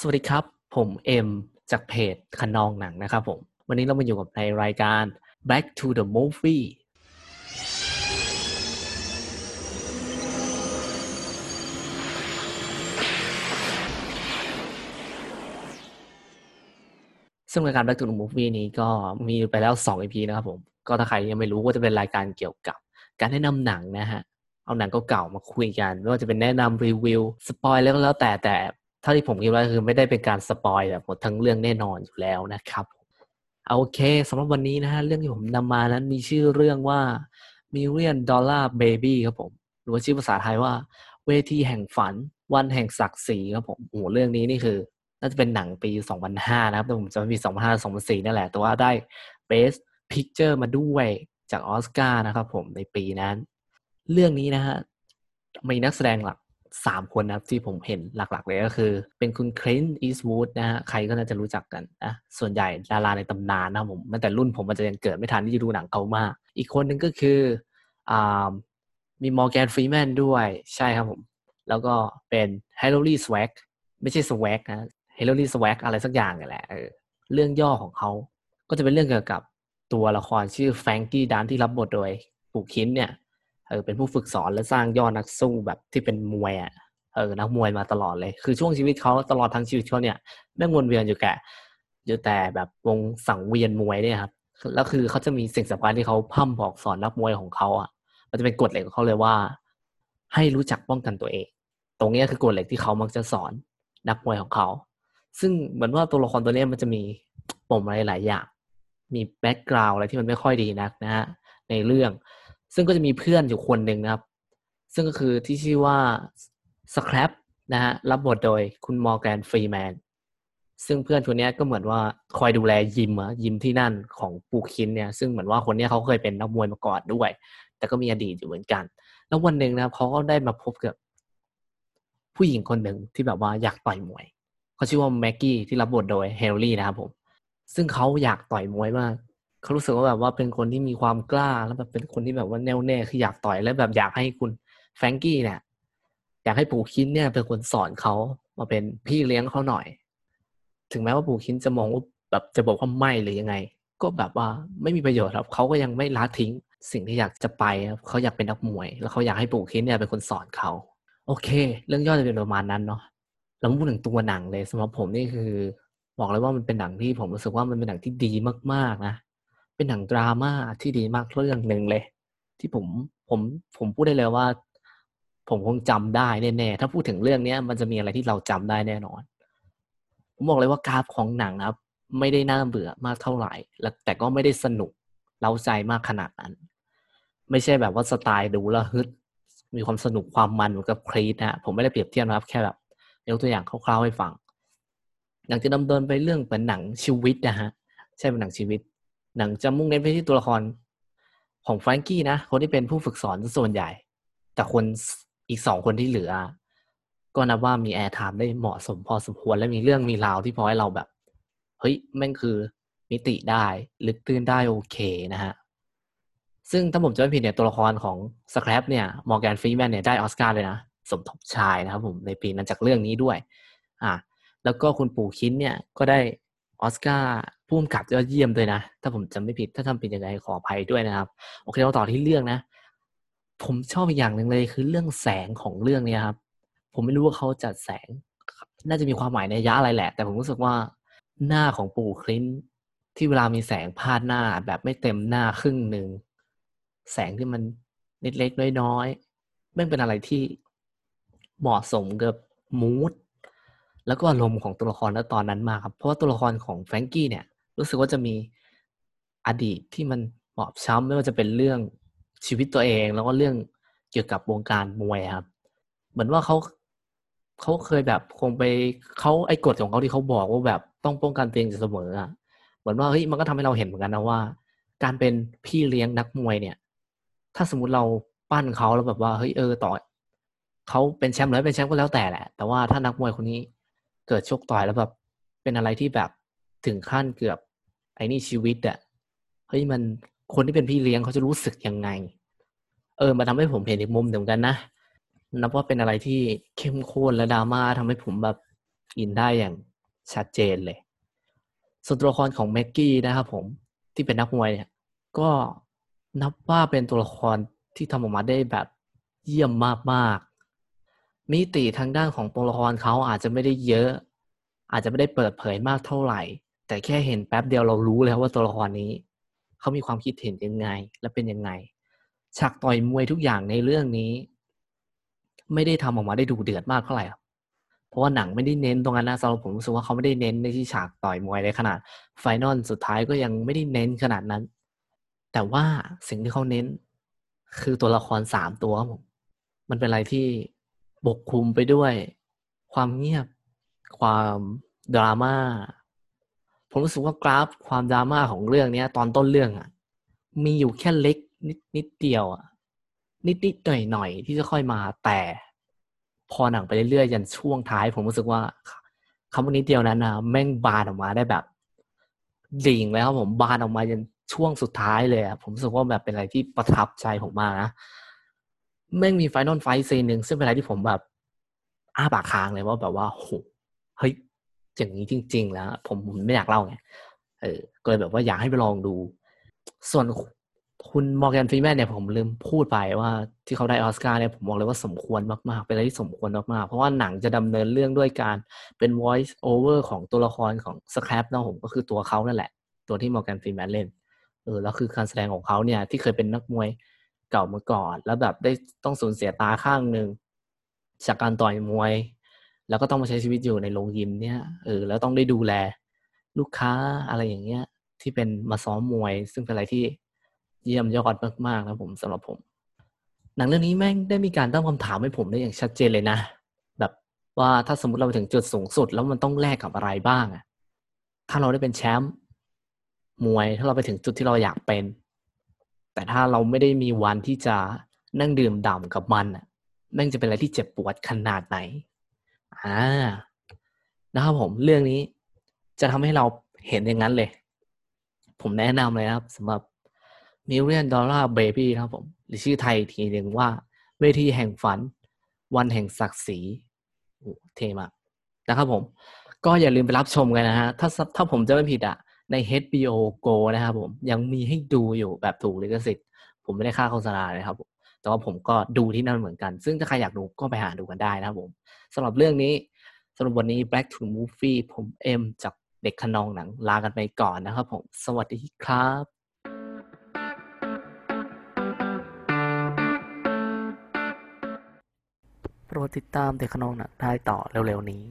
สวัสดีครับ ผมเอ็มจากเพจคนองหนังนะครับผม วันนี้เรามาอยู่กับในรายการ Back to the Movie ซึ่งรายการ Back to the Movie นี้ก็มีไปแล้ว 2 EP นะครับผม ก็ถ้าใครยังไม่รู้ก็จะเป็นรายการเกี่ยวกับการแนะนำหนังนะฮะ เอาหนังเก่าๆมาคุยกัน ไม่ว่าจะเป็นแนะนำรีวิว สปอยแล้วก็แล้วแต่แต่ ท่าที่ผมคิดว่าคือไม่ได้เป็นการสปอยแบบหมดทั้งเรื่องแน่นอนอยู่แล้วนะครับโอเคสำหรับวันนี้นะฮะเรื่องที่ผมนำมานั้นมีชื่อเรื่องว่า Million Dollar Baby ครับผม หรือว่าชื่อภาษาไทยว่า เวทีแห่งฝัน วันแห่งศักดิ์ศรีครับผมโอ้โหเรื่องนี้นี่คือน่าจะเป็นหนังปี 2005 นะครับแต่ผมจะมี2005 2004นั่นแหละ แต่ว่าได้ Best Picture มาด้วยจากออสการ์นะครับผมในปีนั้น เรื่องนี้นะฮะมีนักแสดงหลัก สามคนนะครับที่ผมเห็นหลักๆ เลยก็คือ เป็นคุณคลินต์อีสวูดนะฮะใครก็น่าจะรู้จักกันนะส่วนใหญ่ดาราในตำนานนะผมตั้งแต่รุ่นผมมันจะยังเกิดไม่ทันที่จะดูหนังเขามาก อีกคนนึงก็คืออ่ามีมอร์แกนฟรีแมนด้วยใช่ครับผม แล้วก็เป็นเฮลลี่สว g กไม่ใช่สว g กนะเฮลลี่สว g กอะไรสักอย่างนี่แหละเออเรื่องย่อของเขาก็จะเป็นเรื่องเกี่ยวกับตัวละครชื่อแฟรงกี้ดันที่รับบทโดยปู่คินเนี่ย เออเป็นผู้ฝึกสอนและสร้างยอดนักสู้แบบที่เป็นมวยอะเออนักมวยมาตลอดเลย คือช่วงชีวิตเขาตลอดทั้งชีวิตเขาเนี่ยแม่งวนเวียนอยู่แก่อยู่แต่แบบวงสังเวียนมวยเนี่ยครับแล้วคือเขาจะมีสิ่งสำคัญที่เขาพั่มบอกสอนนักมวยของเขาอะ มันจะเป็นกฎเหล็กของเขาเลยว่า ให้รู้จักป้องกันตัวเอง ตรงนี้คือกฎเหล็กที่เขามักจะสอนนักมวยของเขา ซึ่งเหมือนว่าตัวละครตัวนี้มันจะมีปมอะไรหลายอย่าง มี background อะไรที่มันไม่ค่อยดีนักนะฮะในเรื่อง ซึ่งก็จะมีเพื่อนอยู่คนหนึ่งนะครับ ซึ่งก็คือที่ชื่อว่าสครับนะฮะรับบทโดยคุณมอร์แกนฟรีแมนซึ่งเพื่อนคนนี้ก็เหมือนว่าคอยดูแลยิมอะยิมที่นั่นของปู่คลินต์เนี่ยซึ่งเหมือนว่าคนนี้เขาเคยเป็นนักมวยมาก่อนด้วย แต่ก็มีอดีตอยู่เหมือนกัน แล้ววันหนึ่งนะครับเขาก็ได้มาพบกับ ผู้หญิงคนหนึ่งที่แบบว่าอยากต่อยมวยเขาชื่อว่าแม็กกี้ที่รับบทโดยเฮลลี่นะครับผม ซึ่งเขาอยากต่อยมวยมาก เขารู้สึกว่าแบบว่าเป็นคนที่มีความกล้าแล้วแบบเป็นคนที่แบบว่าแน่วแน่คืออยากต่อยแล้วแบบอยากให้คุณแฟรงกี้เนี่ยอยากให้ปู่คินเนี่ยเป็นคนสอนเขามาเป็นพี่เลี้ยงเขาหน่อย ถึงแม้ว่าปู่คินจะมองว่าแบบจะบอกว่าไม่หรือยังไง ก็แบบว่าไม่มีประโยชน์ครับเขาก็ยังไม่ละทิ้งสิ่งที่อยากจะไปครับเขาอยากเป็นนักมวย แล้วเขาอยากให้ปู่คินเนี่ยเป็นคนสอนเขาโอเค เรื่องย่อจะเป็นประมาณนั้นเนาะแล้วพูดถึงตัวหนังเลยสำหรับผมนี่คือ บอกเลยว่ามันเป็นหนังที่ผมรู้สึกว่ามันเป็นหนังที่ดีมากๆนะ เป็นหนังดราม่าที่ดีมากเรื่องหนึ่งเลย ที่ผมผมผมพูดได้เลยว่า ผมคงจำได้แน่ๆถ้าพูดถึงเรื่องเนี้ย มันจะมีอะไรที่เราจำได้แน่นอน ผมบอกเลยว่ากราฟของหนังนะครับไม่ได้น่าเบื่อมากเท่าไหร่ แล้วแต่ก็ไม่ได้สนุกเร้าใจมากขนาดนั้น ไม่ใช่แบบว่าสไตล์ดูแล้วฮึดมีความสนุกความมันเหมือนกับครีดนะผมไม่ได้เปรียบเทียบนะครับแค่แบบยกตัวอย่างคร่าวๆให้ฟังหนังจะดำเนินไปเรื่องเป็นหนังชีวิตนะฮะใช่เป็นหนังชีวิต หนังจะมุ่งเน้นไปที่ตัวละครของแฟรงกี้นะ คนที่เป็นผู้ฝึกสอนส่วนใหญ่ แต่คนอีกสองคนที่เหลือ ก็นับว่ามี airtime ได้เหมาะสมพอสมควรและมีเรื่องมีราวที่พอให้เราแบบ เฮ้ยแม่งคือมิติได้ลึกตื้นได้โอเคนะฮะ ซึ่งถ้าผมจะไม่ผิดเนี่ยตัวละครของสครับเนี่ยมอร์แกนฟรีแมนเนี่ยได้ออสการ์เลยนะ สมทบชายนะครับผมในปีนั้นจากเรื่องนี้ด้วย อ่าแล้วก็คุณปู่คินเนี่ยก็ได้ออสการ์ ผู้กำกับยอดเยี่ยมด้วยนะ ถ้าผมจำไม่ผิด ถ้าทำผิดยังไงขออภัยด้วยนะครับ โอเคเราต่อที่เรื่องนะ ผมชอบอีกอย่างหนึ่งเลยคือเรื่องแสงของเรื่องนี้ครับ ผมไม่รู้ว่าเขาจัดแสง น่าจะมีความหมายในยะอะไรแหละ แต่ผมรู้สึกว่าหน้าของปู่คลินที่เวลามีแสงพาดหน้าแบบไม่เต็มหน้าครึ่งหนึ่งแสงที่มันเล็กๆน้อยๆไม่เป็นอะไรที่เหมาะสมกับมูดแล้วก็อารมณ์ของตัวละครณตอนนั้นมากครับ เพราะว่าตัวละครของแฟรงกี้เนี่ย รู้สึกว่าจะมีอดีตที่มันบอบช้ำไม่ว่าจะเป็นเรื่องชีวิตตัวเอง แล้วก็เรื่องเกี่ยวกับวงการมวยครับ เหมือนว่าเขาเขาเคยแบบคงไปเขาไอ้กฎของเขาที่เขาบอกว่าแบบต้องป้องกันตัวเองเสมออะเหมือนว่าเฮ้ยมันก็ทำให้เราเห็นเหมือนกันนะว่า การเป็นพี่เลี้ยงนักมวยเนี่ย ถ้าสมมติเราปั้นเขาแล้วแบบว่าเฮ้ยเออต่อเขาเป็นแชมป์หรือเป็นแชมป์ก็แล้วแต่แหละ แต่ว่าถ้านักมวยคนนี้เกิดโชคต่อยแล้วแบบเป็นอะไรที่แบบถึงขั้นเกือบ ไอ้นี่ชีวิตอะเฮ้ยมันคนที่เป็นพี่เลี้ยงเขาจะรู้สึกยังไง เออมาทำให้ผมเห็นอีกมุมหนึ่งกันนะนับว่าเป็นอะไรที่เข้มข้นและดราม่าทำให้ผมแบบอินได้อย่างชัดเจนเลย ส่วนตัวละครของแม็กกี้นะครับผมที่เป็นนักมวยเนี่ย ก็นับว่าเป็นตัวละครที่ทำออกมาได้แบบเยี่ยมมากๆมิติทางด้านของตัวละครเขาอาจจะไม่ได้เยอะ อาจจะไม่ได้เปิดเผยมากเท่าไหร่ แต่แค่เห็นแป๊บเดียวเรารู้แล้วว่าตัวละครนี้ เขามีความคิดเห็นยังไง และเป็นยังไงฉากต่อยมวยทุกอย่างในเรื่องนี้ ไม่ได้ทำออกมาได้ดูเดือดมากเท่าไหร่เพราะว่าหนังไม่ได้เน้นตรงนั้นนะสำหรับผมรู้สึกว่าเขาไม่ได้เน้นในที่ฉากต่อยมวยเลยขนาดไฟนอลสุดท้ายก็ยังไม่ได้เน้นขนาดนั้น แต่ว่าสิ่งที่เขาเน้น คือตัวละครสามตัวผมมันเป็นอะไรที่บกคลุมไปด้วย ความเงียบ ความดราม่า ผมรู้สึกว่ากราฟความดราม่าของเรื่องเนี้ย ตอนต้นเรื่องอะ มีอยู่แค่เล็กนิดนิดเดียวอะ นิดนิดหน่อยหน่อยที่จะค่อยมาแต่พอหนังไปเรื่อยๆยันช่วงท้าย ผมรู้สึกว่าคำว่านิดเดียวนั้นนะแม่งบานออกมาได้แบบดิ่งแล้วผมบานออกมายันช่วงสุดท้ายเลยอะผมรู้สึกว่าแบบเป็นอะไรที่ประทับใจผมมากนะแม่งมี final fight scene หนึ่งซึ่งเป็นอะไรที่ผมแบบอ้าปากค้างเลยว่าแบบว่าโหเฮ้ย อย่างนี้จริง ๆ แล้ว ผมผมไม่อยากเล่าไงเออก็เลยแบบว่าอยากให้ไปลองดู ส่วนคุณมอร์แกนฟรีแมนเนี่ยผมลืมพูดไปว่าที่เขาได้ออสการ์เนี่ยผมบอกเลยว่าสมควรมากๆ เป็นอะไรที่สมควรมากๆ เพราะว่าหนังจะดำเนินเรื่องด้วยการเป็น voice over ของตัวละครของ Scrap นะผมก็คือตัวเขานั่นแหละ ตัวที่มอร์แกนฟรีแมนเล่นเออแล้วคือการแสดงของเขาเนี่ย ที่เคยเป็นนักมวยเก่ามาก่อน แล้วแบบได้ต้องสูญเสียตาข้างหนึ่งจากการต่อยมวย แล้วก็ต้องมาใช้ชีวิตอยู่ในโรงยิมเนี่ยเออแล้วต้องได้ดูแลลูกค้าอะไรอย่างเงี้ย ที่เป็นมาซ้อมมวย ซึ่งเป็นอะไรที่เยี่ยมยอดมากๆนะผมสำหรับผม หนังเรื่องนี้แม่งได้มีการตั้งคำถามให้ผมได้อย่างชัดเจนเลยนะ แบบว่าถ้าสมมติเราไปถึงจุดสูงสุด แล้วมันต้องแลกกับอะไรบ้างอะถ้าเราได้เป็นแชมป์มวยถ้าเราไปถึงจุดที่เราอยากเป็น แต่ถ้าเราไม่ได้มีวันที่จะนั่งดื่มด่ำกับมันอะแม่งจะเป็นอะไรที่เจ็บปวดขนาดไหน อ่านะครับผมเรื่องนี้จะทำให้เราเห็นอย่างนั้นเลย ผมแนะนำเลยครับสำหรับ Million Dollar Baby ครับผม หรือชื่อไทยทีหนึ่งว่า เวทีแห่งฝัน วันแห่งศักดิ์ศรีโอ้เท่มากนะครับผม ก็อย่าลืมไปรับชมกันนะฮะ ถ้าถ้าผมจะไม่ผิดอะใน HBO Go นะครับผม ยังมีให้ดูอยู่แบบถูกลิขสิทธิ์ ผมไม่ได้ค่าโฆษณาเลยครับผม แต่ว่าผมก็ดูที่นั่นเหมือนกัน ซึ่งถ้าใครอยากดูก็ไปหาดูกันได้นะครับผมสำหรับเรื่องนี้สำหรับวันนี้ Back to Movie ผมเอ็มจากเด็กขนองหนังลากันไปก่อนนะครับผมสวัสดีครับโปรดติดตามเด็กขนองหนังได้ต่อเร็วๆนี้